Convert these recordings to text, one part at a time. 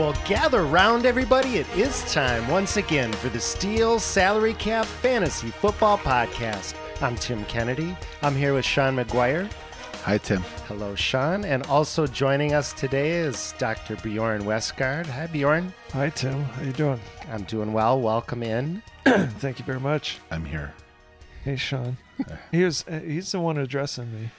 Well, gather round, everybody. It is time once again for the Steel Salary Cap Fantasy Football Podcast. I'm Tim Kennedy. I'm here with Sean McGuire. Hi, Tim. Hello, Sean. And also joining us today is Dr. Bjorn Westgard. Hi, Bjorn. Hi, Tim. How you doing? I'm doing well. Welcome in. Thank you very much. I'm here. Hey, Sean. he was, uh, he's the one addressing me.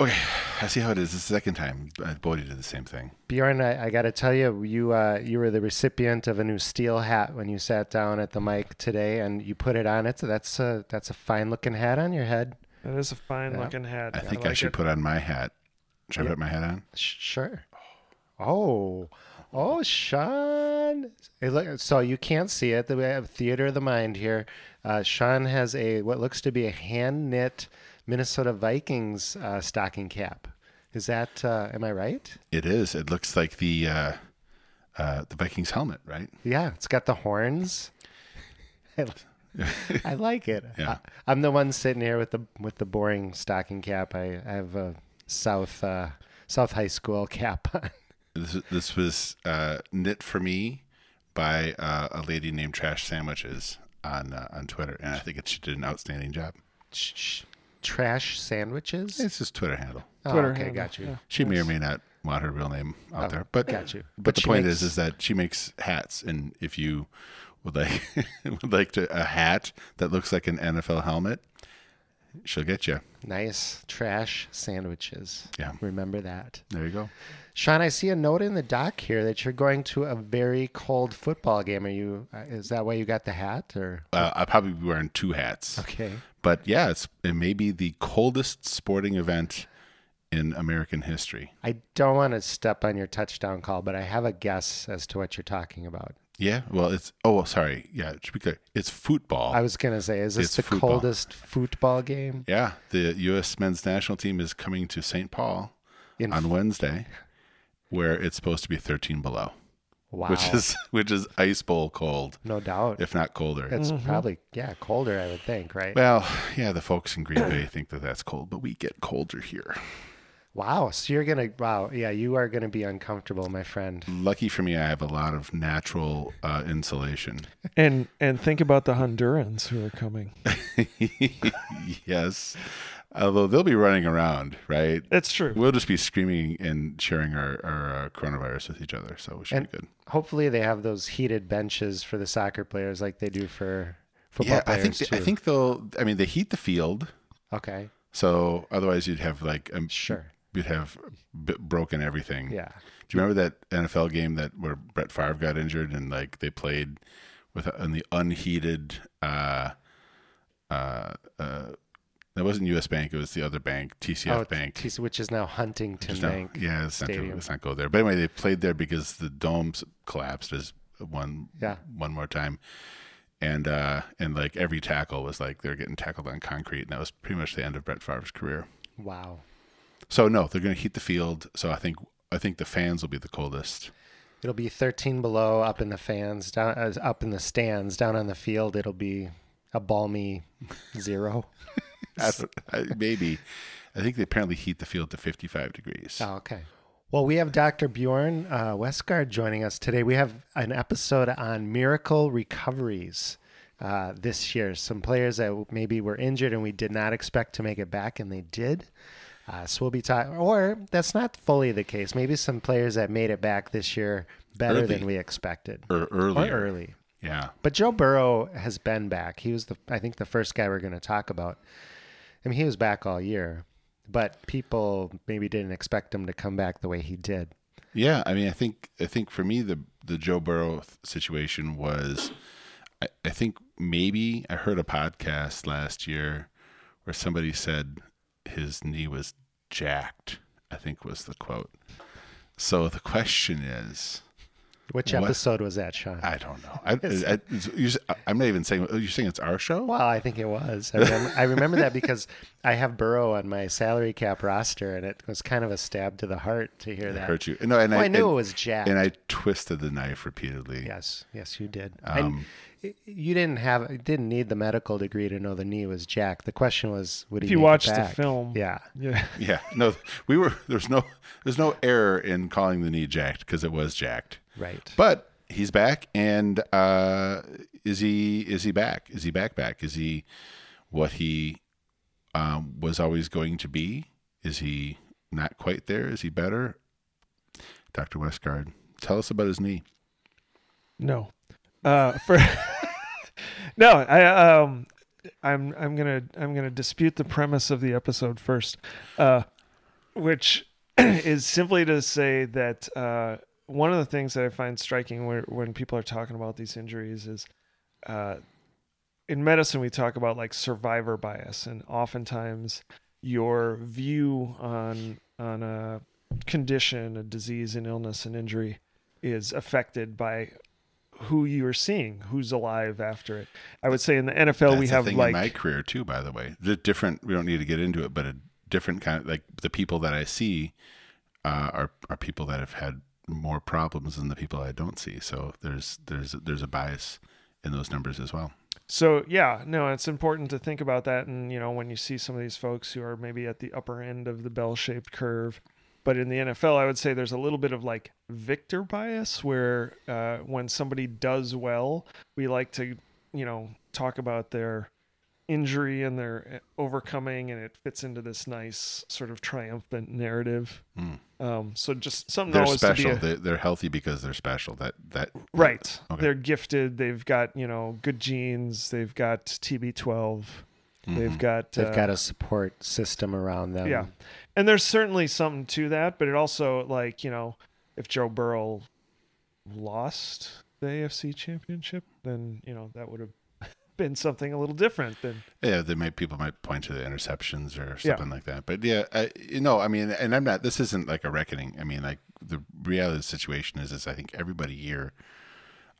Okay, I see how it is. This is the second time. Uh, Bodie did the same thing. Bjorn, I, I got to tell you, you uh, you were the recipient of a new steel hat when you sat down at the mic today, and you put it on. It So that's a that's a fine looking hat on your head. That is a fine Yeah. looking hat. I think I, like should it. put on my hat. Should I put my hat on? Sure. Oh, oh, Sean. It look, so you can't see it. We have theater of the mind here. Uh, Sean has a what looks to be a hand knit Minnesota Vikings uh, stocking cap. Is that? Uh, am I right? It is. It looks like the uh, uh, the Vikings helmet, right? Yeah, it's got the horns. I, I like it. Yeah. I, am the one sitting here with the with the boring stocking cap. I, I have a South uh, South High School cap on. This, this was uh, knit for me by uh, a lady named Trash Sandwiches on uh, on Twitter, and I think it, she did an outstanding job. Sh- sh- trash sandwiches. It's his Twitter handle. Oh, Twitter okay, handle, got you. yeah. She may or may not want her real name out Oh, there, but got you. But, But the point makes- is, is that she makes hats, and if you would like would like to a hat that looks like an NFL helmet, she'll get you. Nice trash sandwiches. Yeah. Remember that. There you go. Sean, I see a note in the doc here that you're going to a very cold football game. Are you? Uh, is that why you got the hat? Or Uh, I'll probably be wearing two hats, okay, but yeah, it's it may be the coldest sporting event in American history. I don't want to step on your touchdown call, but I have a guess as to what you're talking about. Yeah, well, it's oh, sorry, yeah, to be clear, it's football. I was gonna say, is this It's the football. coldest football game? yeah, the U.S. men's national team is coming to St. Paul In on Wednesday, where it's supposed to be 13 below, wow, which is which is ice bowl cold, no doubt. if not colder. it's probably yeah colder, I would think, right? Well, yeah, the folks in Green Bay think that that's cold, but we get colder here. wow, so you're gonna wow, yeah, you are gonna be uncomfortable, my friend. Lucky for me, I have a lot of natural uh, insulation. And and think about the Hondurans who are coming. yes, although they'll be running around, right? That's true. We'll just be screaming and sharing our, our uh, coronavirus with each other, so we should And- be good. Hopefully, they have those heated benches for the soccer players, like they do for football Yeah, I players think too. I think they'll. I mean, they heat the field, okay, so otherwise you'd have like um, sure, you'd have b- broken everything. yeah. Do you remember that NFL game that where Brett Favre got injured and like they played with in the unheated uh uh uh that wasn't US Bank, it was the other bank, TCF Oh, Bank. Which is now Huntington Just now- Bank. yeah, let's not, let's not go there. But anyway, they played there because the domes collapsed as one Yeah. one more time. And uh and like every tackle was like they're getting tackled on concrete and that was pretty much the end of Brett Favre's career. Wow. So no, they're gonna heat the field. So I think I think the fans will be the coldest. It'll be 13 below up in the fans, down uh, up in the stands, down on the field. It'll be a balmy zero. I I- maybe. I think they apparently heat the field to 55 degrees. Oh, okay. Well, we have Dr. Bjorn uh, Westgard joining us today. We have an episode on miracle recoveries uh, this year. Some players that maybe were injured and we did not expect to make it back, and they did. Uh, so we'll be talking, or that's not fully the case. Maybe some players that made it back this year better Early. than we expected, Or earlier. or early. Yeah. But Joe Burrow has been back. He was the I think the first guy we're going to talk about. I mean, he was back all year, but people maybe didn't expect him to come back the way he did. Yeah, I mean, I think I think for me the the Joe Burrow situation was, I, I think maybe I heard a podcast last year where somebody said his knee was jacked. I think was the quote. So the question is, Which What? episode was that, Sean? I don't know. I, I'm not even saying. You're saying it's our show. well, I think it was. I remember, I remember that because I have Burrow on my salary cap roster, and it was kind of a stab to the heart to hear It that. hurt you. No, and Well, I, I knew and, it was Jack. and I twisted the knife repeatedly. Yes, yes, you did. Um, you didn't have, you didn't need the medical degree to know the knee was jacked. The question was, would he? If you make it watched the film. yeah, Yeah. Yeah, no, we were. There's no. There's no error in calling the knee jacked because it was jacked. right. But he's back, and uh, is he? Is he back? Is he back? Back? Is he what he um, was always going to be? Is he not quite there? Is he better? Doctor Westgard, tell us about his knee. No. Uh, for no, I um, I'm I'm gonna I'm gonna dispute the premise of the episode first, uh, which is simply to say that uh, one of the things that I find striking when when people are talking about these injuries is, uh, in medicine we talk about like survivor bias, and oftentimes your view on on a condition, a disease, an illness, an injury is affected by who you're seeing, who's alive after it. I would say in the NFL That's we have like in my career too. By the way, the different. We don't need to get into it, but a different kind of like the people that I see uh, are are people that have had more problems than the people I don't see. So there's there's there's a bias in those numbers as well. So yeah, no, it's important to think about that. And you know, when you see some of these folks who are maybe at the upper end of the bell-shaped curve, but in the NFL, I would say there's a little bit of like victor bias, where uh, when somebody does well, we like to, you know, talk about their injury and their uh, overcoming, and it fits into this nice sort of triumphant narrative. Mm. Um, so just something They're always to be special. a- They're, they're healthy because they're special. That that Right. Okay. They're gifted. They've got, you know, good genes. They've got TB12. They've got They've uh, got a support system around them. yeah. And there's certainly something to that, but it also like, you know, if Joe Burrow lost the AFC championship, then, you know, that would have been something a little different than Yeah, they might people might point to the interceptions or Yeah. something like that. But yeah, I, you know, I mean, and I'm not. This isn't like a reckoning. I mean, like the reality of the situation is, is I think everybody here,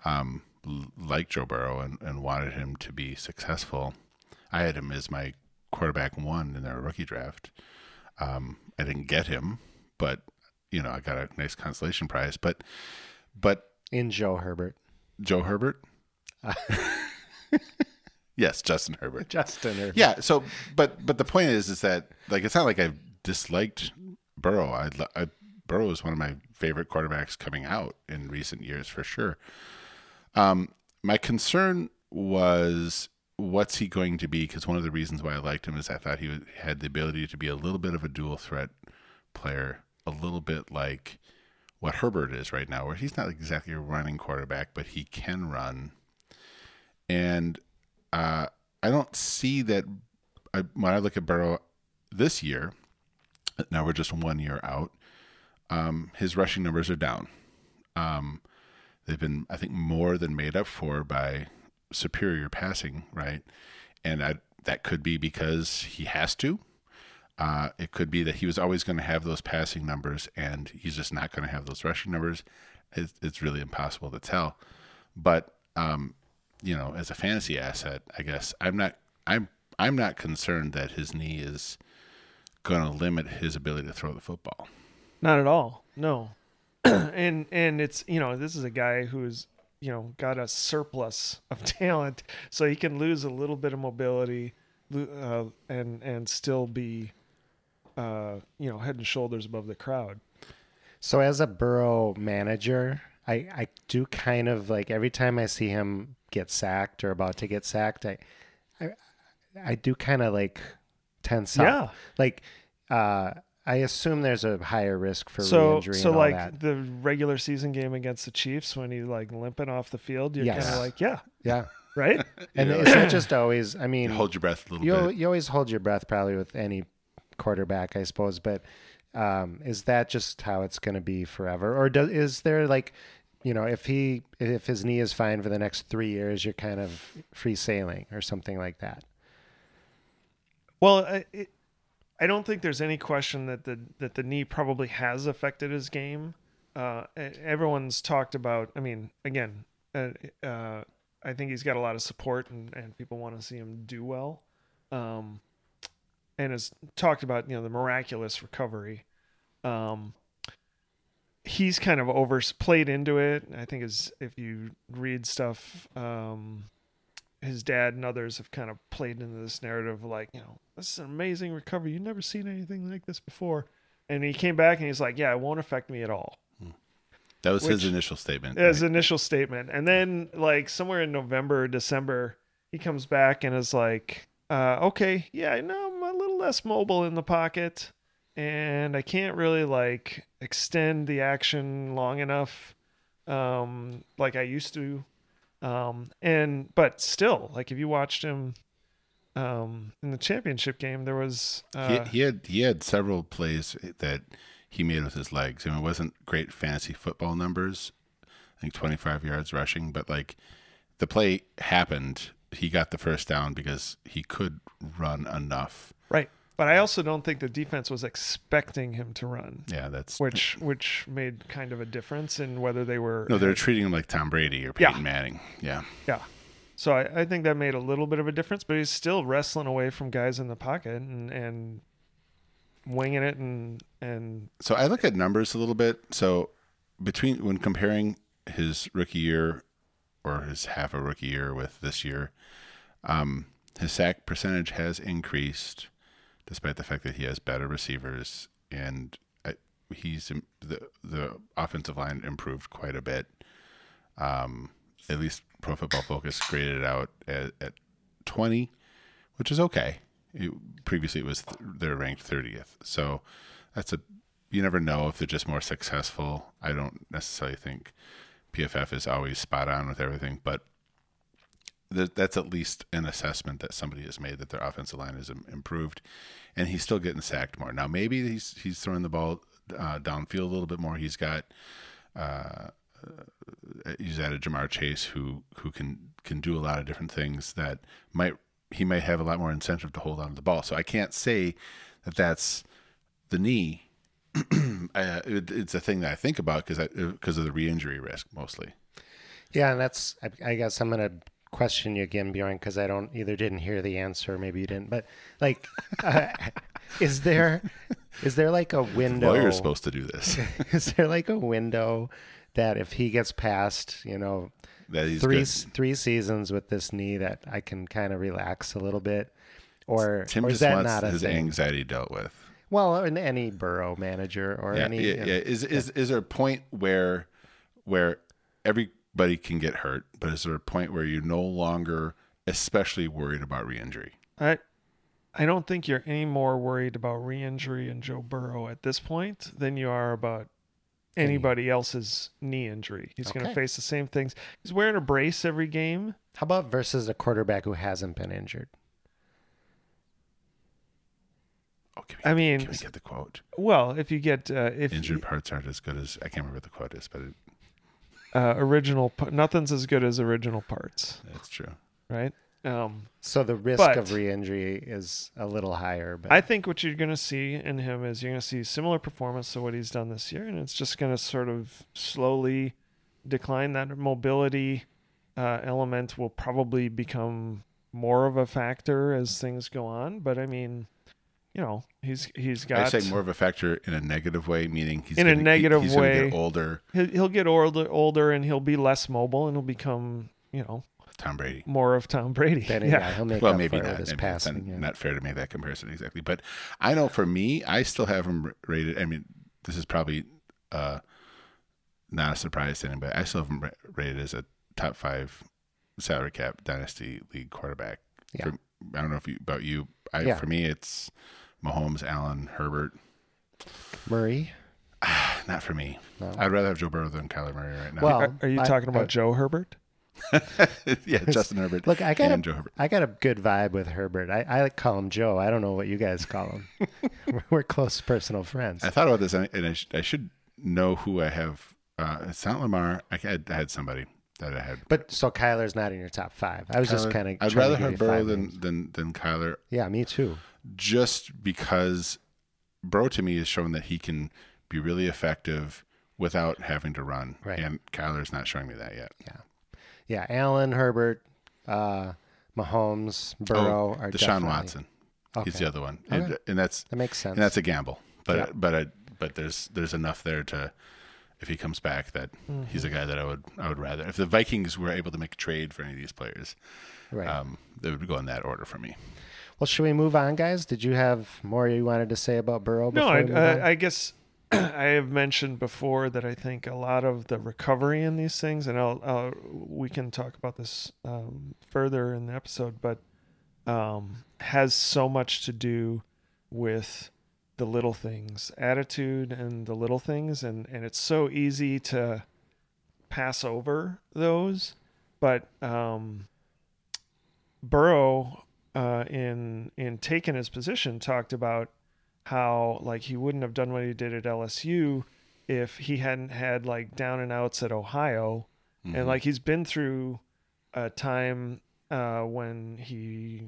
um, l- liked Joe Burrow and, and wanted him to be successful. I had him as my quarterback one in their rookie draft. Um, I didn't get him, but you know, I got a nice consolation prize. But, but In Joe Herbert. Joe Herbert. yes, Justin Herbert. Justin Herbert. Yeah. So, but but the point is, is that like it's not like I've disliked Burrow. I, I Burrow is one of my favorite quarterbacks coming out in recent years for sure. Um, my concern was what's he going to be? Because one of the reasons why I liked him is I thought he had the ability to be a little bit of a dual threat player, a little bit like what Herbert is right now, where he's not exactly a running quarterback, but he can run. And uh, I don't see that I, when I look at Burrow this year. Now we're just one year out. Um, his rushing numbers are down. Um, they've been, I think, more than made up for by superior passing, right? And I, that could be because he has to. Uh, it could be that he was always going to have those passing numbers, and he's just not going to have those rushing numbers. It's, it's really impossible to tell. But um, you know, as a fantasy asset, I guess I'm not. I'm I'm not concerned that his knee is going to limit his ability to throw the football. Not at all. No. and and it's you know this is a guy who's you know got a surplus of talent, so he can lose a little bit of mobility, uh, and and still be, uh, you know, head and shoulders above the crowd. So as a Burrow manager, I, I do kind of like every time I see him get sacked or about to get sacked, I I, I do kind of like tense up. Yeah. Like uh I assume there's a higher risk for so re-injury so and all like that. the regular season game against the Chiefs when he like limping off the field, you're Yes. kind of like yeah, Yeah. right. And Yeah. it's not just always I mean Hold your breath a little you bit. you always hold your breath probably with any quarterback, I suppose, but um, is that just how it's going to be forever, or does is there like, you know, if he if his knee is fine for the next three years, you're kind of free sailing or something like that? Well, it, I don't think there's any question that the that the knee probably has affected his game. Uh, everyone's talked about. I mean, again, uh, uh, I think he's got a lot of support, and, and people want to see him do well. Um, and has talked about you know the miraculous recovery. Um, he's kind of overplayed into it. I think is if you read stuff, um, his dad and others have kind of played into this narrative like, you know, this is an amazing recovery. You've never seen anything like this before. And he came back and he's like, yeah, it won't affect me at all. That was his initial statement. His right? initial statement. And then like somewhere in November December, he comes back and is like, uh, okay, yeah, I know I'm a little less mobile in the pocket and I can't really like extend the action long enough um like I used to. Um and but still, like if you watched him um in the championship game there was uh, he, he had he had several plays that he made with his legs. I mean, it wasn't great fantasy football numbers. I think 25 yards rushing, but like the play happened. He got the first down because he could run enough. right. But I also don't think the defense was expecting him to run. Yeah, that's which which made kind of a difference in whether they were no. They're treating him like Tom Brady or Yeah. Peyton Manning. Yeah, yeah so I, I think that made a little bit of a difference but he's still wrestling away from guys in the pocket and and winging it and and so I look at numbers a little bit. So between when comparing his rookie year or his half a rookie year with this year, um, his sack percentage has increased, despite the fact that he has better receivers and uh, he's the the offensive line improved quite a bit. Um, at least Pro Football Focus graded it out at, at twenty, which is okay. It, previously, it was th- they're ranked thirtieth, so that's a you never know if they're just more successful. I don't necessarily think PFF is always spot on with everything, but th- that's at least an assessment that somebody has made that their offensive line is im- improved, and he's still getting sacked more. Now maybe he's he's throwing the ball uh, downfield a little bit more. He's got uh, he's added Ja'Marr Chase who who can can do a lot of different things that might he might have a lot more incentive to hold on to the ball. So I can't say that that's the knee. it, it's a thing that I think about because because of the re-injury risk mostly. Yeah, and that's I, I guess I'm gonna question you again, Bjorn, because I don't either didn't hear the answer, maybe you didn't, but like, uh, is there is there like a window? Lawyer's supposed to do this. is there like a window that if he gets past, you know, That he's three good. three seasons with this knee, that I can kind of relax a little bit, or, Tim or is just that wants not a his thing? anxiety dealt with. Well, in any Burrow manager or Yeah, any yeah, you know, yeah. Is is is there a point where where everybody can get hurt, but is there a point where you're no longer especially worried about re-injury? I I don't think you're any more worried about re-injury in Joe Burrow at this point than you are about anybody else's knee injury. He's going to Okay. face the same things. He's wearing a brace every game. How about versus a quarterback who hasn't been injured? Oh, can we, I mean, can we get the quote? well, if you get uh, if Injured parts aren't as good as I can't remember what the quote is, but it, uh, original pa- nothing's as good as original parts, that's true. right? Um, So the risk But- of re-injury is a little higher, but I think what you're going to see in him is you're going to see similar performance to what he's done this year, and it's just going to sort of slowly decline. That mobility uh, element will probably become more of a factor as things go on. But I mean, you know, he's he's I got I say more of a factor in a negative way, meaning he's In a gonna, he- negative he's way. get older. he'll, he'll get older, older, and he'll be less mobile, and he'll become you know Tom Brady. more of Tom Brady. then yeah. yeah. he'll make Well, up maybe for not. his I mean, it's passing. not, yeah. not fair to make that comparison exactly, but I know for me, I still have him rated. I mean, this is probably uh, not a surprise to anybody. I still have him rated as a top five salary cap dynasty league quarterback. Yeah. For, I don't know if you about you. I, Yeah. For me, it's Mahomes, Allen, Herbert. Murray. Not for me. No. I'd rather have Joe Burrow than Kyler Murray right now. Well, Are, are you I- talking about I- Joe Herbert? yeah, Justin Herbert. Look, I got a, Herbert. I got a good vibe with Herbert. I, I call him Joe. I don't know what you guys call him. We're close personal friends. I thought about this, and I, sh- I should know who I have. Uh, not Lamar. I had, I had somebody. that I had. But so Kyler's not in your top five. I was just kind of. I'd rather have Burrow than, than than Kyler, Yeah, me too. just because Burrow to me has shown that he can be really effective without having to run, Right. and Kyler's not showing me that yet. Yeah, Allen, Herbert, uh, Mahomes, Burrow are Oh, Deshaun definitely- Watson, Okay. he's the other one, Okay. and, and that's That makes sense. and that's a gamble. But Yeah. but I, but there's there's enough there to if he comes back that he's a Mm-hmm. guy that I would I would rather if the Vikings were able to make a trade for any of these players, right. um, they would go in that order for me. well, should we move on, guys? Did you have more you wanted to say about Burrow? No, I, we move on? I, I guess I have mentioned before that I think a lot of the recovery in these things, and I'll, I'll we can talk about this um, further in the episode, but um, has so much to do with the little things, attitude, and the little things, and and it's so easy to pass over those, but um, Burrow uh, in in taking his position talked about how like he wouldn't have done what he did at LSU if he hadn't had like down and outs at Ohio, and like he's been through a time uh, when he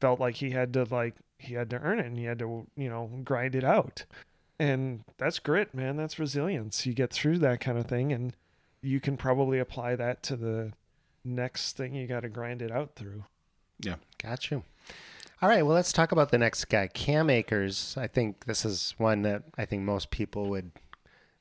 felt like he had to like he had to earn it and he had to you know grind it out, and that's grit, man. That's resilience. You get through that kind of thing, and you can probably apply that to the next thing you got to grind it out through. Yeah, Got you. All right, well, let's talk about the next guy, Cam Akers. I think this is one that I think most people would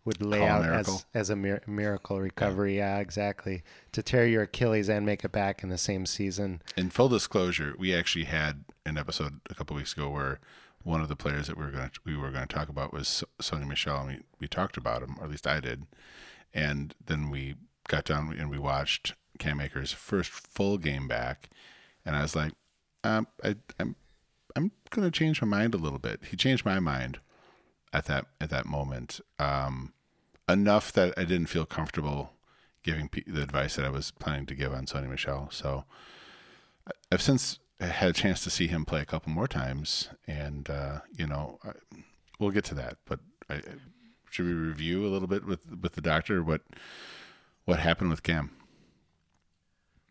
would lay Call out miracle. as as a mir- miracle recovery. Yeah. exactly. To tear your Achilles and make it back in the same season. in full disclosure, we actually had an episode a couple weeks ago where one of the players that we were going to we were going to talk about was Sony Michel, and we, we talked about him, or at least I did. And then we got down and we watched Cam Akers' first full game back, and I was like, um, I, I'm I'm going to change my mind a little bit. He changed my mind at that at that moment um, enough that I didn't feel comfortable giving pe- the advice that I was planning to give on Sony Michel. So I've since had a chance to see him play a couple more times, and uh, you know, I, we'll get to that. But I, should we review a little bit with with the doctor what what happened with Cam?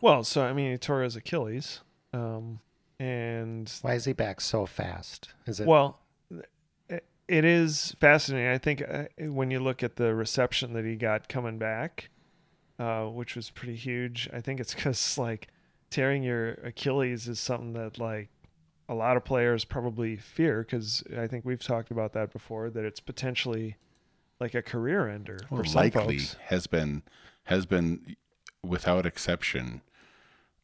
Well, so I mean, he tore his Achilles, um, and Why is he back so fast? Is it well, it, it is fascinating. I think uh, when you look at the reception that he got coming back, uh, which was pretty huge. I think it's because like tearing your Achilles is something that like a lot of players probably fear because I think we've talked about that before that it's potentially like a career ender for some likely folks. has been has been without exception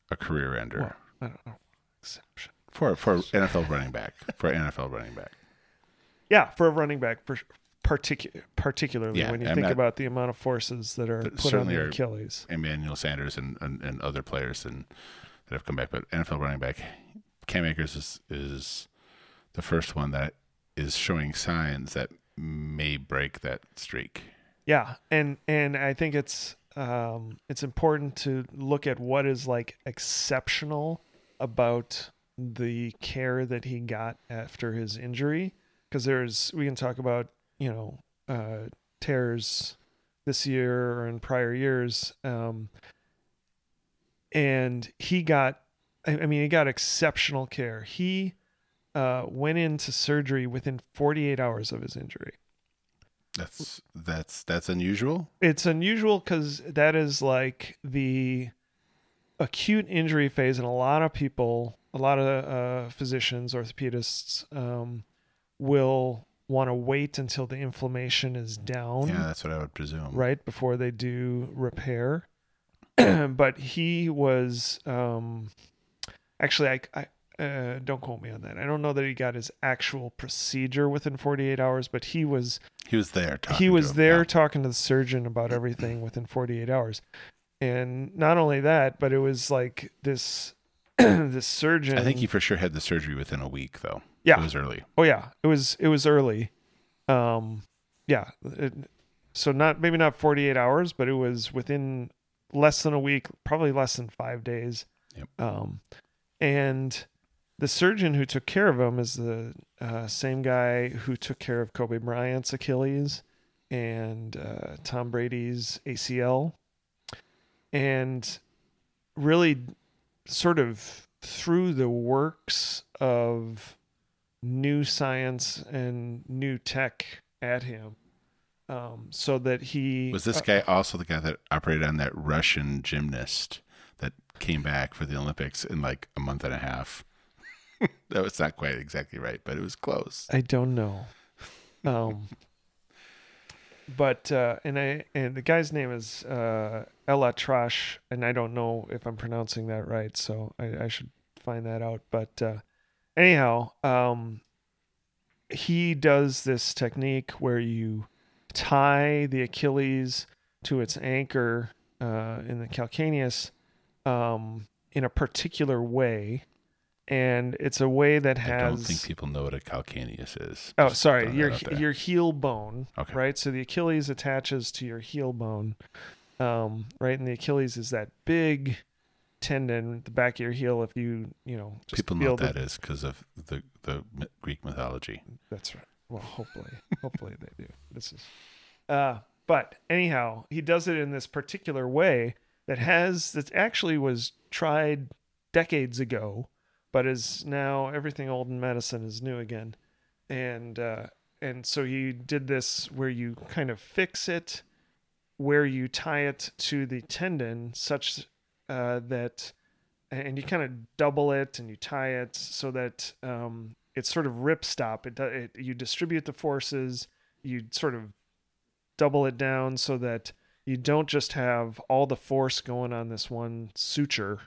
a career ender Well, I don't know exception. for for NFL running back for NFL running back. Yeah, for a running back, for particu- particularly Yeah, when you I'm think not- about the amount of forces that are put on the Achilles. Emmanuel Sanders and, and, and other players and that have come back. But NFL running back Cam Akers is is the first one that is showing signs that may break that streak. Yeah, and and I think it's um, it's important to look at what is like exceptional about the care that he got after his injury, because there's we can talk about you know uh, tears this year or in prior years, um, and he got I I mean he got exceptional care. He uh, went into surgery within 48 hours of his injury. That's that's that's unusual. it's unusual because that is like the acute injury phase and a lot of people a lot of uh, physicians orthopedists um, will want to wait until the inflammation is down Yeah, that's what I would presume. right before they do repair but he was um, actually i, I uh, don't quote me on that i don't know that he got his actual procedure within 48 hours but he was He was there. Talking he was there Yeah. talking to the surgeon about everything within 48 hours and not only that but it was like this this surgeon I think he for sure had the surgery within a week, though. Yeah. it was early. oh yeah it was it was early um yeah it, so not maybe not 48 hours but it was within less than a week probably less than five days Yep. um and the surgeon who took care of him is the uh, same guy who took care of Kobe Bryant's Achilles and uh, Tom Brady's ACL. And really sort of through the works of new science and new tech at him um, so that he Was this guy also the guy that operated on that Russian gymnast that came back for the Olympics in like a month and a half? that was not quite exactly right, but it was close. I don't know. Um, but uh, and I and the guy's name is uh, ElAttrache, and I don't know if I'm pronouncing that right, so I, I should find that out. But uh, anyhow, um, he does this technique where you tie the Achilles to its anchor uh, in the calcaneus um, in a particular way, and it's a way that has. I don't think people know what a calcaneus is. Oh, Just sorry, your that out there. your heel bone, Okay. right? So the Achilles attaches to your heel bone, um, right? And the Achilles is that big tendon at the back of your heel. If you you know just people know what the- that is because of the the Greek mythology. That's right. Well, hopefully, hopefully they do. This is, uh, but anyhow, he does it in this particular way that has that actually was tried decades ago, but is now everything old in medicine is new again, and uh, and so he did this where you kind of fix it, where you tie it to the tendon such uh, that and you kind of double it and you tie it so that um, it's sort of ripstop. It, it you distribute the forces. You sort of double it down so that you don't just have all the force going on this one suture,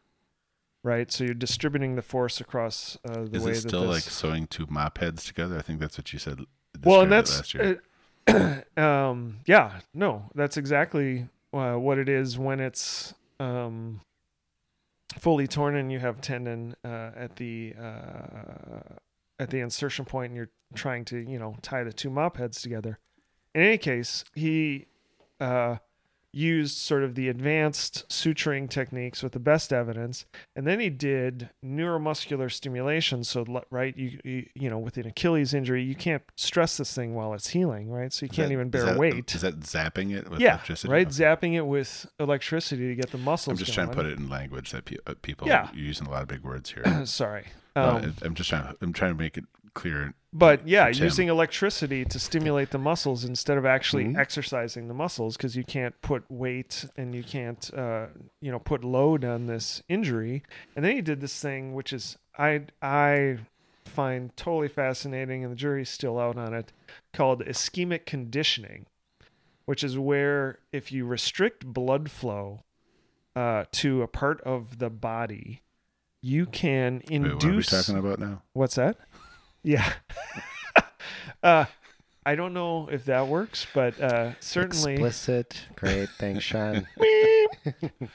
right? So you're distributing the force across uh, the Is way it still that like sewing two mop heads together? I think that's what you said. well, and that's last year. uh, um, yeah, no, that's exactly uh, what it is when it's um, fully torn and you have tendon uh, at the uh, at the insertion point and you're trying to you know tie the two mop heads together. In any case, he uh, used sort of the advanced suturing techniques with the best evidence, and then he did neuromuscular stimulation. So, right, you, you you know, with an Achilles injury, you can't stress this thing while it's healing, right? So you Is can't that- even is bear that- weight. Is that zapping it with yeah, electricity? right. Okay. Zapping it with electricity to get the muscles. I'm just trying to put it in language that pe- uh, people Yeah. you're using a lot of big words here. Sorry. Uh, Um, I'm just trying. I'm trying to make it clear. But yeah, using electricity to stimulate the muscles instead of actually Mhm. exercising the muscles because you can't put weight and you can't, uh, you know, put load on this injury. And then he did this thing, which is I I find totally fascinating, and the jury's still out on it, called ischemic conditioning, which is where if you restrict blood flow uh, to a part of the body, you can Wait, what are we induce. talking about now? What's that? Yeah. uh, I don't know if that works, but uh, certainly. Explicit. Great. Thanks, Sean.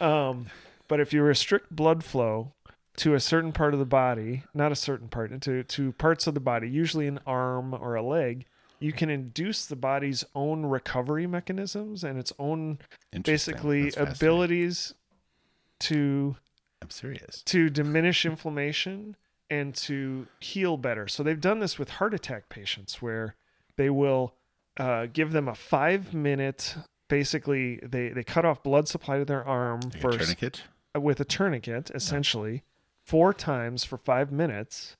Um, but if you restrict blood flow to a certain part of the body, not a certain part, to to parts of the body, usually an arm or a leg, you can induce the body's own recovery mechanisms and its own basically abilities to I'm serious. to diminish inflammation and to heal better. So they've done this with heart attack patients where they will uh, give them a five minute, basically, they, they cut off blood supply to their arm Like a first tourniquet. with a tourniquet, essentially, four times for five minutes.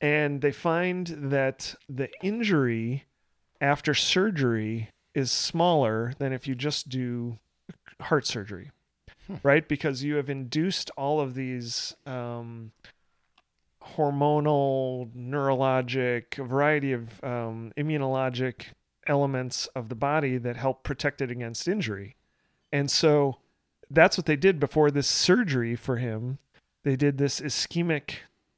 And they find that the injury after surgery is smaller than if you just do heart surgery, right? Because you have induced all of these um, hormonal, neurologic, a variety of um, immunologic elements of the body that help protect it against injury. And so that's what they did before this surgery for him. They did this ischemic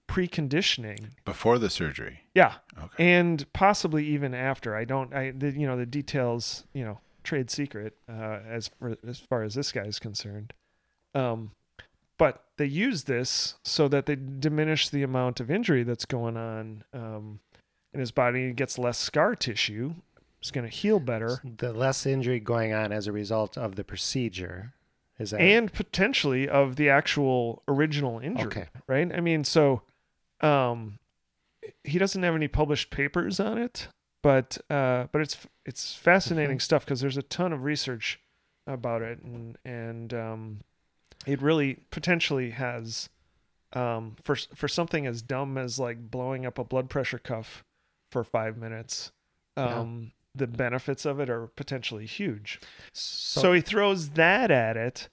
preconditioning. Before the surgery. Yeah. Okay. And possibly even after. I don't I the, you know the details, you know, trade secret uh, as for, as far as this guy is concerned. Um but they use this so that they diminish the amount of injury that's going on um, in his body. He gets less scar tissue. It's going to heal better. the less injury going on as a result of the procedure. Is that and potentially of the actual original injury Okay. right i mean so um he doesn't have any published papers on it but uh but it's it's fascinating stuff because there's a ton of research about it, and and um, it really potentially has um, for for something as dumb as like blowing up a blood pressure cuff for five minutes. Um, The benefits of it are potentially huge. So, So he throws that at it,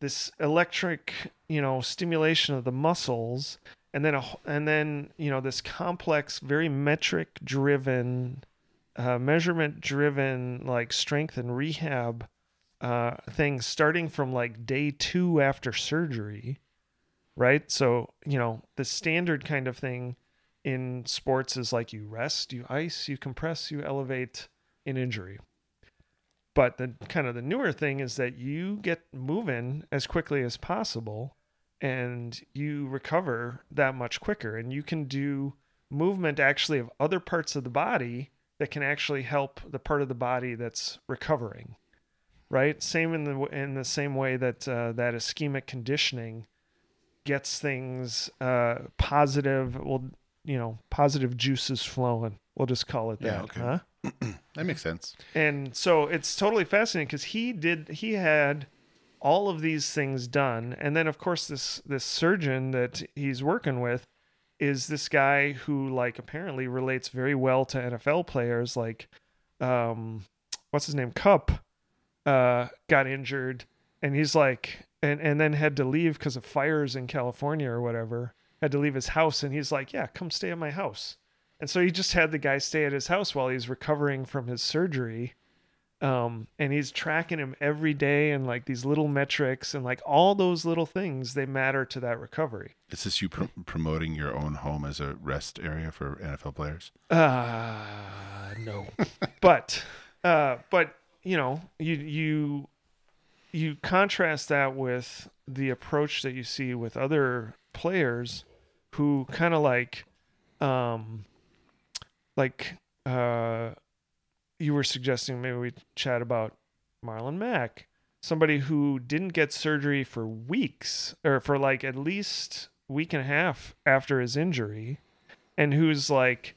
this electric, you know, stimulation of the muscles, and then a, and then you know this complex, very metric driven, uh, measurement driven, like strength and rehab uh, thing, starting from like day two after surgery, right? So you know the standard kind of thing in sports is like you rest, you ice, you compress, you elevate an injury. But the kind of the newer thing is that you get moving as quickly as possible and you recover that much quicker and you can do movement actually of other parts of the body that can actually help the part of the body that's recovering. Right? Same in the in the same way that uh, that ischemic conditioning gets things uh, positive, well, you know, positive juices flowing. We'll just call it that. Yeah, that. okay. Huh? That makes sense. and so it's totally fascinating because he did he had all of these things done and then of course this this surgeon that he's working with is this guy who like apparently relates very well to NFL players like um what's his name Kupp uh got injured and he's like and and then had to leave because of fires in California or whatever had to leave his house and he's like yeah come stay at my house and so he just had the guy stay at his house while he's recovering from his surgery. Um, and he's tracking him every day and like these little metrics and like all those little things, they matter to that recovery. Is this you pr- promoting your own home as a rest area for NFL players? Uh, no. but, uh, but you know, you, you, you contrast that with the approach that you see with other players who kind of like, um, like, uh, you were suggesting maybe we chat about Marlon Mack, somebody who didn't get surgery for weeks or for like at least week and a half after his injury and who's like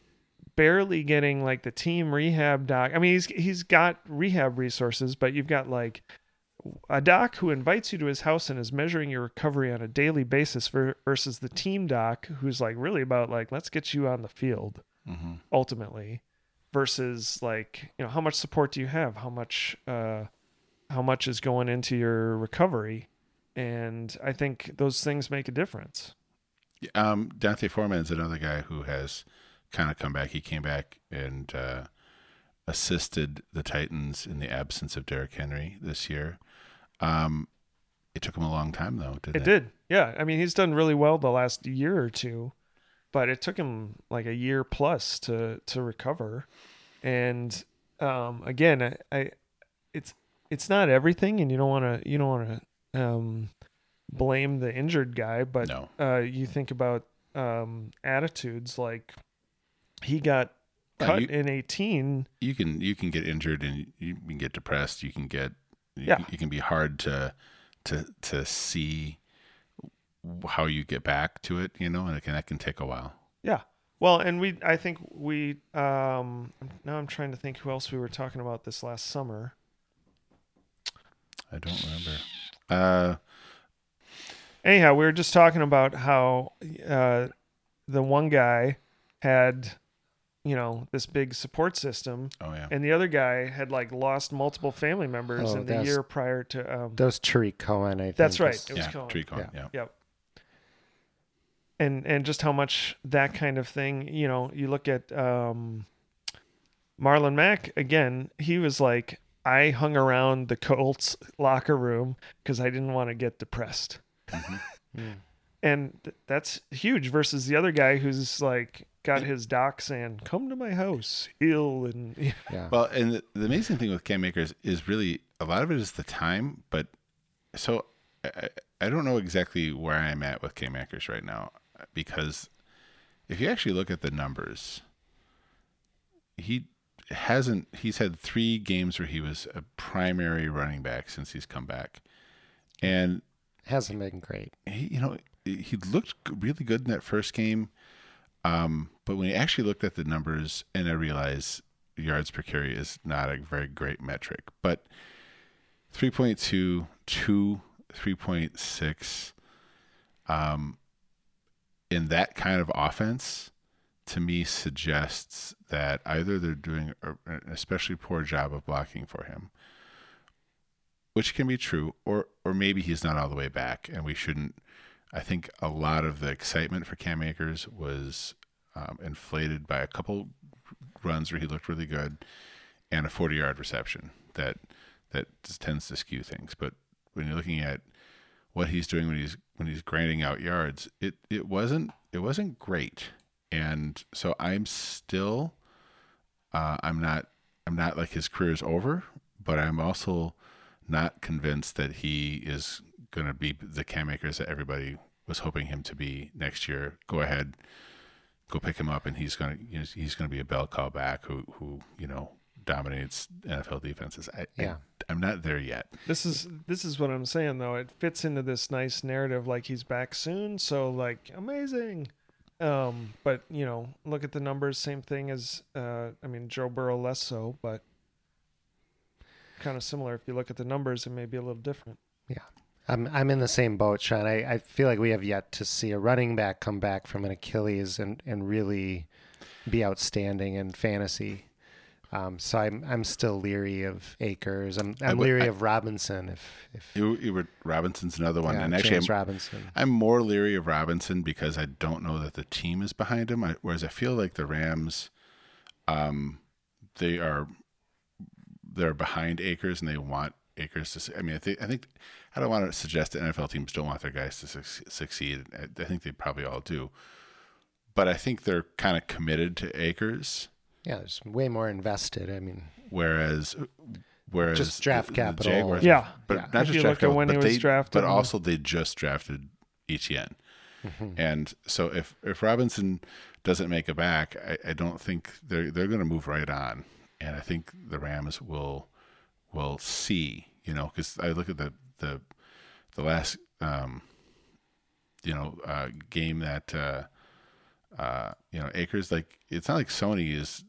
barely getting like the team rehab doc. I mean, he's he's got rehab resources, but you've got like a doc who invites you to his house and is measuring your recovery on a daily basis ver- versus the team doc who's like really about like let's get you on the field Mm-hmm. ultimately versus like you know how much support do you have how much uh how much is going into your recovery and i think those things make a difference Um, D'Onta Foreman is another guy who has kind of come back. He came back and uh, assisted the Titans in the absence of Derrick Henry this year. Um, it took him a long time though. Didn't it did yeah i mean he's done really well the last year or two but it took him like a year plus to to recover and um again i, I it's it's not everything and you don't want to you don't want to um blame the injured guy but No. uh you think about um attitudes like he got cut you- in 18 You can you can get injured and you can get depressed. You can get you, Yeah. you can be hard to to to see how you get back to it. You know, and it can, that can take a while. Yeah. Well, and we, I think we, um, now I'm trying to think who else we were talking about this last summer. I don't remember. Uh, Anyhow, we were just talking about how uh, the one guy had, you know, this big support system, oh yeah. and the other guy had like lost multiple family members Oh, in the year prior to. Um, that was Tarik Cohen, I think. That's right. was- It was yeah, Cohen. tree Cohen, Yeah. yeah. Yep. And and just how much that kind of thing, you know, you look at um Marlon Mack again, he was like I hung around the Colts locker room because I didn't want to get depressed. Mm. And th- that's huge versus the other guy who's like got his doc saying, "Come to my house, ill," and Yeah. Well, and the, the amazing thing with Cam Akers is really a lot of it is the time, but so I, I- I don't know exactly where I'm at with Cam Akers right now because if you actually look at the numbers, he hasn't. He's had three games where he was a primary running back since he's come back, and Hasn't been great. he, you know, he looked really good in that first game. Um, but when he actually looked at the numbers, and I realized yards per carry is not a very great metric, but 3.2 to 3.6 um, in that kind of offense to me suggests that either they're doing an especially poor job of blocking for him which can be true or or maybe he's not all the way back and we shouldn't I think a lot of the excitement for Cam Akers was um, inflated by a couple runs where he looked really good and a 40 yard reception that that tends to skew things. But when you're looking at what he's doing when he's when he's grinding out yards, it it wasn't it wasn't great. And so I'm still uh, I'm not I'm not like his career is over, but I'm also not convinced that he is going to be the Cam Akers that everybody was hoping him to be next year. Go ahead, go pick him up, and he's going to he's going to be a bell cow back who who you know dominates NFL defenses. I, yeah. I, am not there yet. This is this is what I'm saying though. It fits into this nice narrative like he's back soon, so like amazing. Um, but you know, look at the numbers. Same thing as uh, I mean, Joe Burrow less so, but kind of similar. If you look at the numbers, it may be a little different. Yeah. I'm I'm in the same boat, Sean. I, I feel like we have yet to see a running back come back from an Achilles and, and really be outstanding in fantasy. Um, so I'm I'm still leery of Akers. I'm I'm leery I, of Robinson. If if you, you were Robinson's another one, yeah, and actually James I'm, Robinson. I'm more leery of Robinson because I don't know that the team is behind him. I, whereas I feel like the Rams, um, they are they're behind Akers and they want Akers to. I mean, I think I think I don't want to suggest that NFL teams don't want their guys to su- succeed. I think they probably all do, but I think they're kind of committed to Akers. yeah, there's way more invested. I mean, whereas whereas just draft the, capital. the Jaguars, yeah, but yeah. not if just draft capital, when but they, drafted, but also they just drafted Etienne. Mm-hmm. And so if if Robinson doesn't make it back, I, I don't think they're they're going to move right on. And I think the Rams will will see, you know, because I look at the the the last um, you know uh, game that uh, uh, you know Akers like it's not like Sony is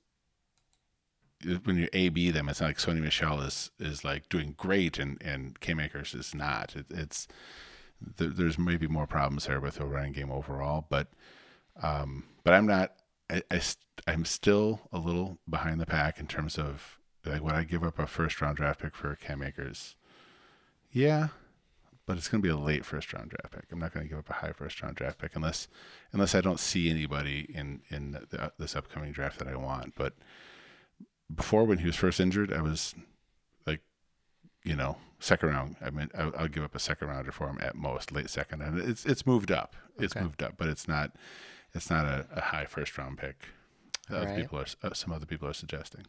when you A B them, it's not like Sony Michel is is like doing great and and Cam Akers is not. It, it's there, there's maybe more problems there with the running game overall, but um, but I'm not. I, I I'm still a little behind the pack in terms of like would I give up a first round draft pick for Cam Akers? Yeah, but it's going to be a late first round draft pick. I'm not going to give up a high first round draft pick unless unless I don't see anybody in in the, this upcoming draft that I want. But before when he was first injured, I was like, you know, second round. I mean, I'll, I'll give up a second rounder for him at most, late second, and it's it's moved up. It's okay. moved up, but it's not it's not a, a high first round pick. Other right. people are uh, some other people are suggesting.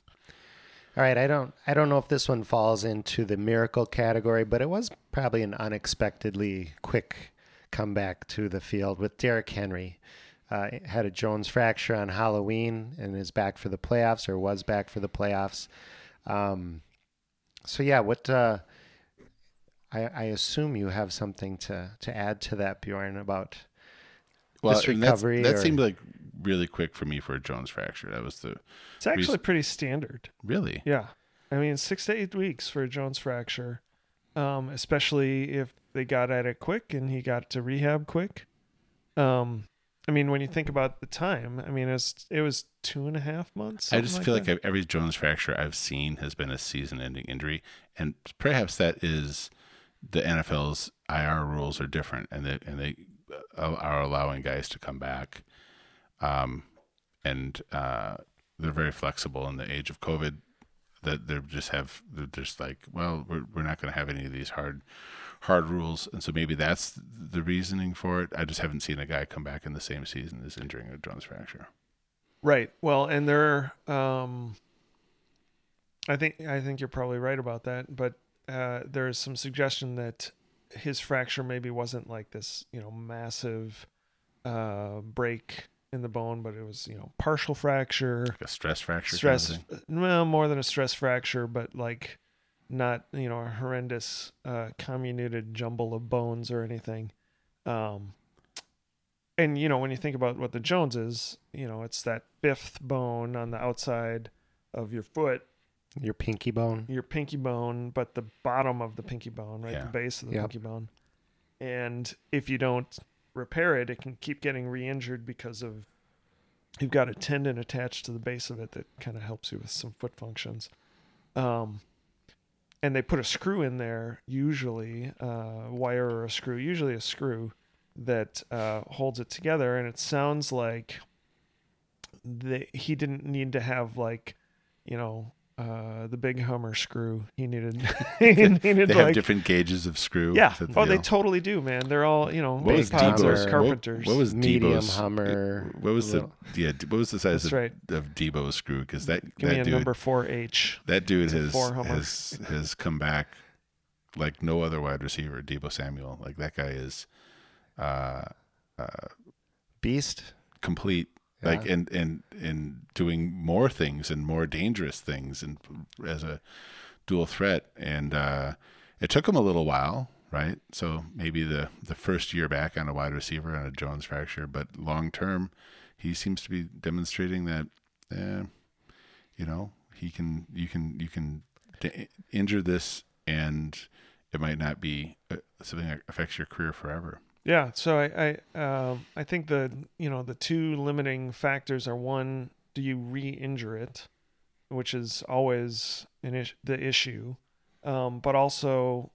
All right, I don't I don't know if this one falls into the miracle category, but it was probably an unexpectedly quick comeback to the field with Derrick Henry uh, had a Jones fracture on Halloween and is back for the playoffs or was back for the playoffs. Um, so yeah, what uh, I, I, assume you have something to, to add to that, Bjorn, about well, this recovery. That or... seemed like really quick for me for a Jones fracture. That was the. It's actually reason... pretty standard. Really? Yeah, I mean six to eight weeks for a Jones fracture, um, especially if they got at it quick and he got to rehab quick. Um, I mean, when you think about the time, I mean, it was, it was two and a half months. I just like feel that. like every Jones fracture I've seen has been a season-ending injury, and perhaps that is the NFL's IR rules are different, and they and they uh, are allowing guys to come back, um, and uh, they're very flexible in the age of COVID. That they just have they're just like, well, we're we're not going to have any of these hard hard rules, and so maybe that's the reasoning for it. I just haven't seen a guy come back in the same season as injuring a Jones fracture. Right. Well, and there, um, I think I think you're probably right about that, but uh, there's some suggestion that his fracture maybe wasn't like this, you know, massive uh, break in the bone, but it was you know partial fracture, like a stress fracture. Stress, kind of well, more than a stress fracture, but like not you know a horrendous uh, comminuted jumble of bones or anything. Um, and you know when you think about what the Jones is, you know it's that fifth bone on the outside of your foot Your pinky bone. your pinky bone, but the bottom of the pinky bone, right? Yeah. The base of the Yep. pinky bone. And if you don't repair it, it can keep getting re-injured because of you've got a tendon attached to the base of it that kind of helps you with some foot functions. Um, and they put a screw in there, usually uh, wire or a screw, usually a screw that uh, holds it together. And it sounds like they, he didn't need to have like, you know, uh, the big Hummer screw. He needed, he needed They have like, different gauges of screw. yeah. The Oh, they totally do, man. They're all, you know, What was pods Deebo's- are carpenters. What, what was Medium Deebo's? Hummer, What was the yeah? What was the size of, right. of Deebo's screw? Because that Give me that a dude number four H. that dude has has has come back like no other wide receiver. Deebo Samuel, like that guy is uh, uh, beast. complete. Like and and and doing more things and more dangerous things and as a dual threat. And uh, it took him a little while, right? So maybe the the first year back on a wide receiver on a Jones fracture, but long term, he seems to be demonstrating that, eh, you know, he can you can you can d- injure this and it might not be uh, something that affects your career forever. Yeah, so I I um I think the you know the two limiting factors are one, do you re-injure it, which is always an is- the issue, um, but also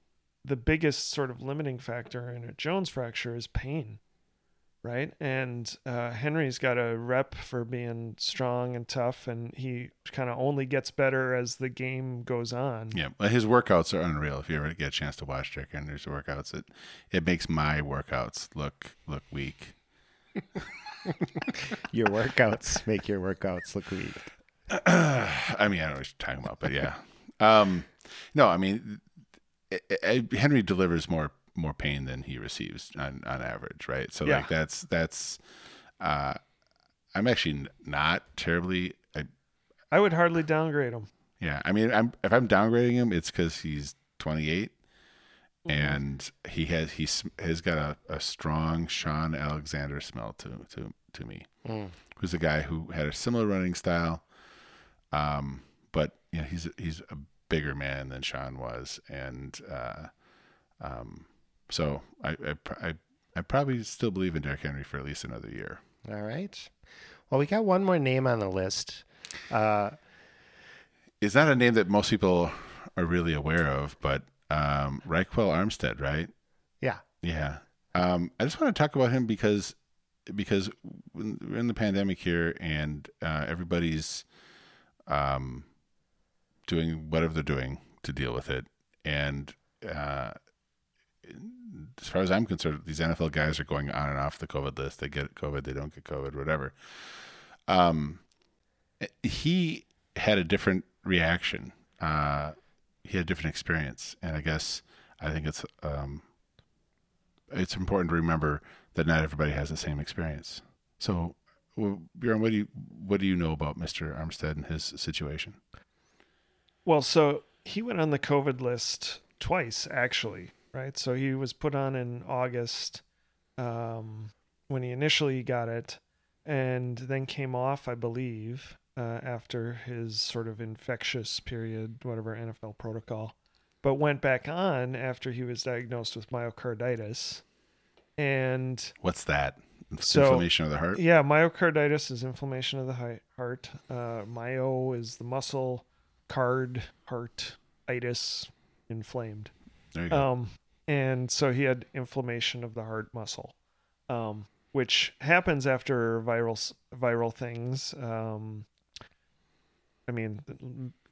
the biggest sort of limiting factor in a Jones fracture is pain, right? And uh, Henry's got a rep for being strong and tough, and he kind of only gets better as the game goes on. Yeah, well, his workouts are unreal. If you ever get a chance to watch Jack Henry's workouts, it it makes my workouts look look weak. Your workouts make your workouts look weak. I mean, I don't know what you're talking about, but yeah. Um, no, I mean, I- I- Henry delivers more more pain than he receives on, on average, right? So Yeah. like that's that's. Uh, I'm actually not terribly. I, I would hardly downgrade him. yeah, I mean, I'm if I'm downgrading him, it's because he's 28, Mm-hmm. and he has he's has got a, a strong Shaun Alexander smell to to to me. Mm. Who's a guy who had a similar running style, um, but you know he's he's a bigger man than Shaun was, and uh, um, so I I, I I probably still believe in Derrick Henry for at least another year. All right. Well, we got one more name on the list. Uh, It's not a name that most people are really aware of, but um, Ryquell Armstead, right? yeah. Yeah. Um, I just want to talk about him because because we're in the pandemic here and uh, everybody's um, doing whatever they're doing to deal with it. And uh, as far as I'm concerned, these NFL guys are going on and off the COVID list. They get COVID, they don't get COVID, whatever. Um, he had a different reaction. Uh, he had a different experience, and I guess I think it's um, it's important to remember that not everybody has the same experience. So, well, Bjorn, what do you what do you know about Mr. Armstead and his situation? Well, so he went on the COVID list twice, actually, right? So he was put on in August um, when he initially got it, and then came off, I believe, uh, after his sort of infectious period, whatever NFL protocol, but went back on after he was diagnosed with myocarditis. And What's that? So- Inflammation of the heart. yeah, myocarditis is inflammation of the heart. Uh, myo is the muscle. Card, heart, itis, inflamed. There you go. Um, and so he had inflammation of the heart muscle, um, which happens after viral viral things. Um, I mean,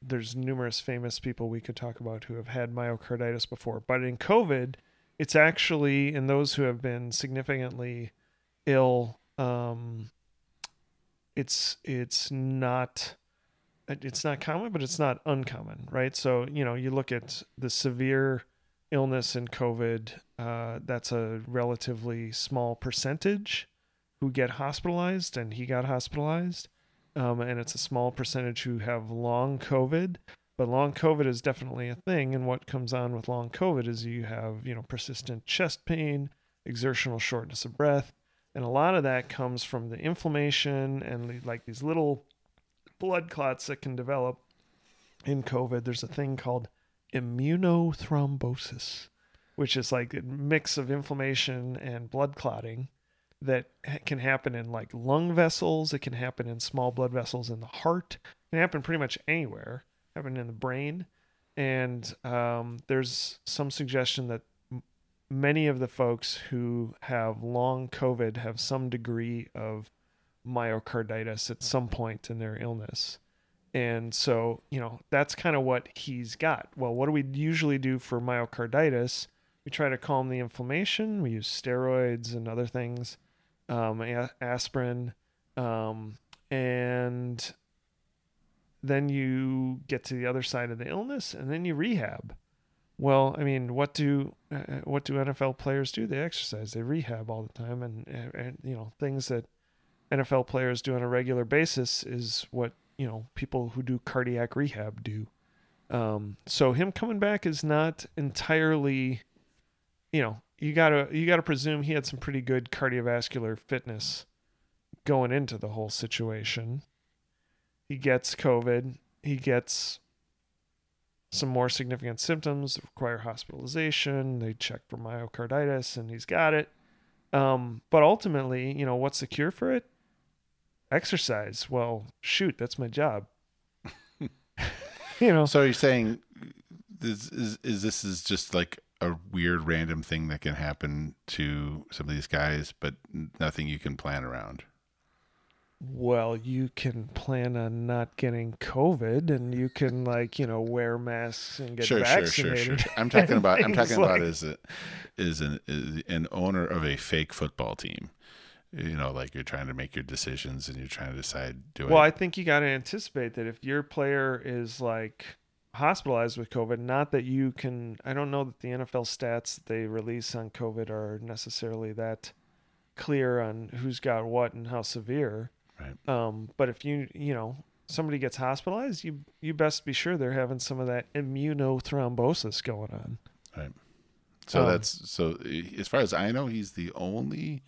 there's numerous famous people we could talk about who have had myocarditis before, but in COVID, it's actually in those who have been significantly ill. Um, it's it's not it's not common, but it's not uncommon, right? So you know, you look at the severe illness and COVID. Uh, that's a relatively small percentage who get hospitalized, and he got hospitalized. Um, and it's a small percentage who have long COVID. But long COVID is definitely a thing, and what comes on with long COVID is you have you know persistent chest pain, exertional shortness of breath, and a lot of that comes from the inflammation and like these little blood clots that can develop in COVID, there's a thing called immunothrombosis, which is like a mix of inflammation and blood clotting that can happen in like lung vessels. It can happen in small blood vessels in the heart. It can happen pretty much anywhere. Happen in the brain, and um, there's some suggestion that many of the folks who have long COVID have some degree of myocarditis at some point in their illness. And so, you know, that's kind of what he's got. Well, what do we usually do for myocarditis? We try to calm the inflammation. We use steroids and other things, um, aspirin, um, and then you get to the other side of the illness, and then you rehab. Well, I mean, what do uh, what do NFL players do? They exercise, they rehab all the time, and, uh, and you know things that NFL players do on a regular basis is what you know people who do cardiac rehab do. Um, so him coming back is not entirely, you know, you gotta you gotta presume he had some pretty good cardiovascular fitness going into the whole situation. He gets COVID. He gets some more significant symptoms that require hospitalization. They check for myocarditis, and he's got it. Um, but ultimately, you know, what's the cure for it? Exercise. Well, shoot, that's my job. you know, So you're saying this is, is this is just like a weird random thing that can happen to some of these guys, but nothing you can plan around. well, you can plan on not getting COVID, and you can like you know wear masks and get Sure, sure, vaccinated. sure, sure. I'm talking about I'm talking about like- as a, is an is an owner of a fake football team. You know, like you're trying to make your decisions and you're trying to decide do Well, I I think you got to anticipate that if your player is like hospitalized with COVID, not that you can, I don't know that the NFL stats that they release on COVID are necessarily that clear on who's got what and how severe. Right. Um, but if you, you know, somebody gets hospitalized, you you best be sure they're having some of that immunothrombosis going on. Right. So Um, that's so. As far as I know, he's the only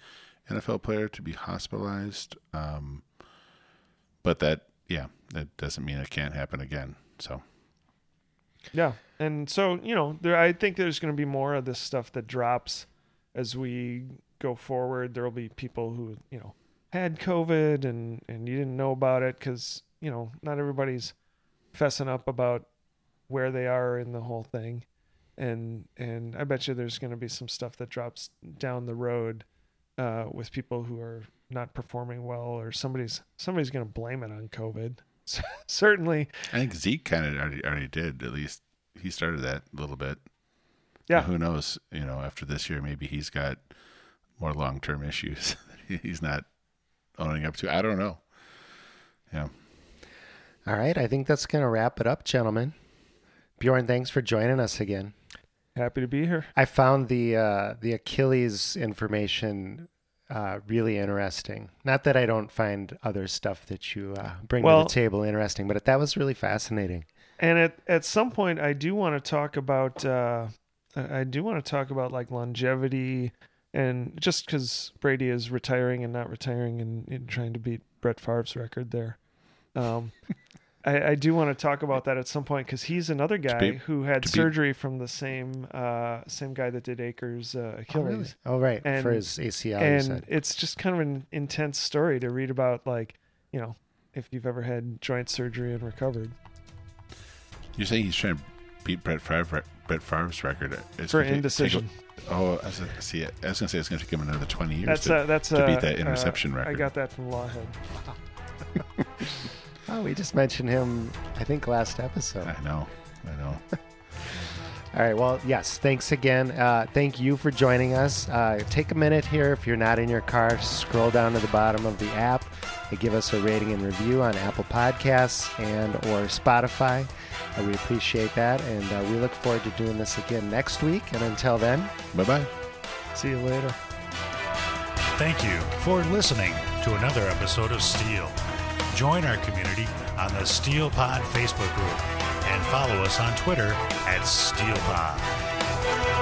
NFL player to be hospitalized. Um, but that, yeah, that doesn't mean it can't happen again. So Yeah, and so you know, there I think there's going to be more of this stuff that drops as we go forward. There will be people who you know had COVID and and you didn't know about it because you know not everybody's fessing up about where they are in the whole thing, and and I bet you there's going to be some stuff that drops down the road uh, with people who are not performing well or somebody's somebody's going to blame it on COVID. Certainly, I think Zeke kind of already, already did. At least he started that a little bit. Yeah. Who knows? You know, after this year, maybe he's got more long term issues that he's not owning up to. I don't know. Yeah. All right, I think that's going to wrap it up, gentlemen. Bjorn, thanks for joining us again. Happy to be here. I found the uh, the Achilles information uh, really interesting. Not that I don't find other stuff that you uh, bring Well- to the table interesting, but that was really fascinating. And at at some point, I do want to talk about. Uh, I do want to talk about like longevity, and just because Brady is retiring and not retiring, and, and trying to beat Brett Favre's record there. Um, I, I do want to talk about that at some point because he's another guy be- who had to be- surgery from the same uh, same guy that did Akers' uh, Achilles. Oh, right, and, for his ACL. and it's just kind of an intense story to read about like you know if you've ever had joint surgery and recovered You're saying he's trying to beat Brett Favre, Brett Favre's record It's for gonna indecision take a- oh, I was, gonna- see, I was going to say it's going to take him another 20 years. that's to, uh, that's to uh, beat that uh, record. I got that from Lawhead. oh, we just mentioned him, I think, last episode. I know. I know. All right. Well, yes. Thanks again. Uh, thank you for joining us. Uh, take a minute here. If you're not in your car, scroll down to the bottom of the app and give us a rating and review on Apple Podcasts and or Spotify. Uh, we appreciate that, and uh, we look forward to doing this again next week. And until then, bye bye. See you later. Thank you for listening to another episode of Steel. Join our community on the Steel Pod Facebook group and follow us on Twitter at SteelPod.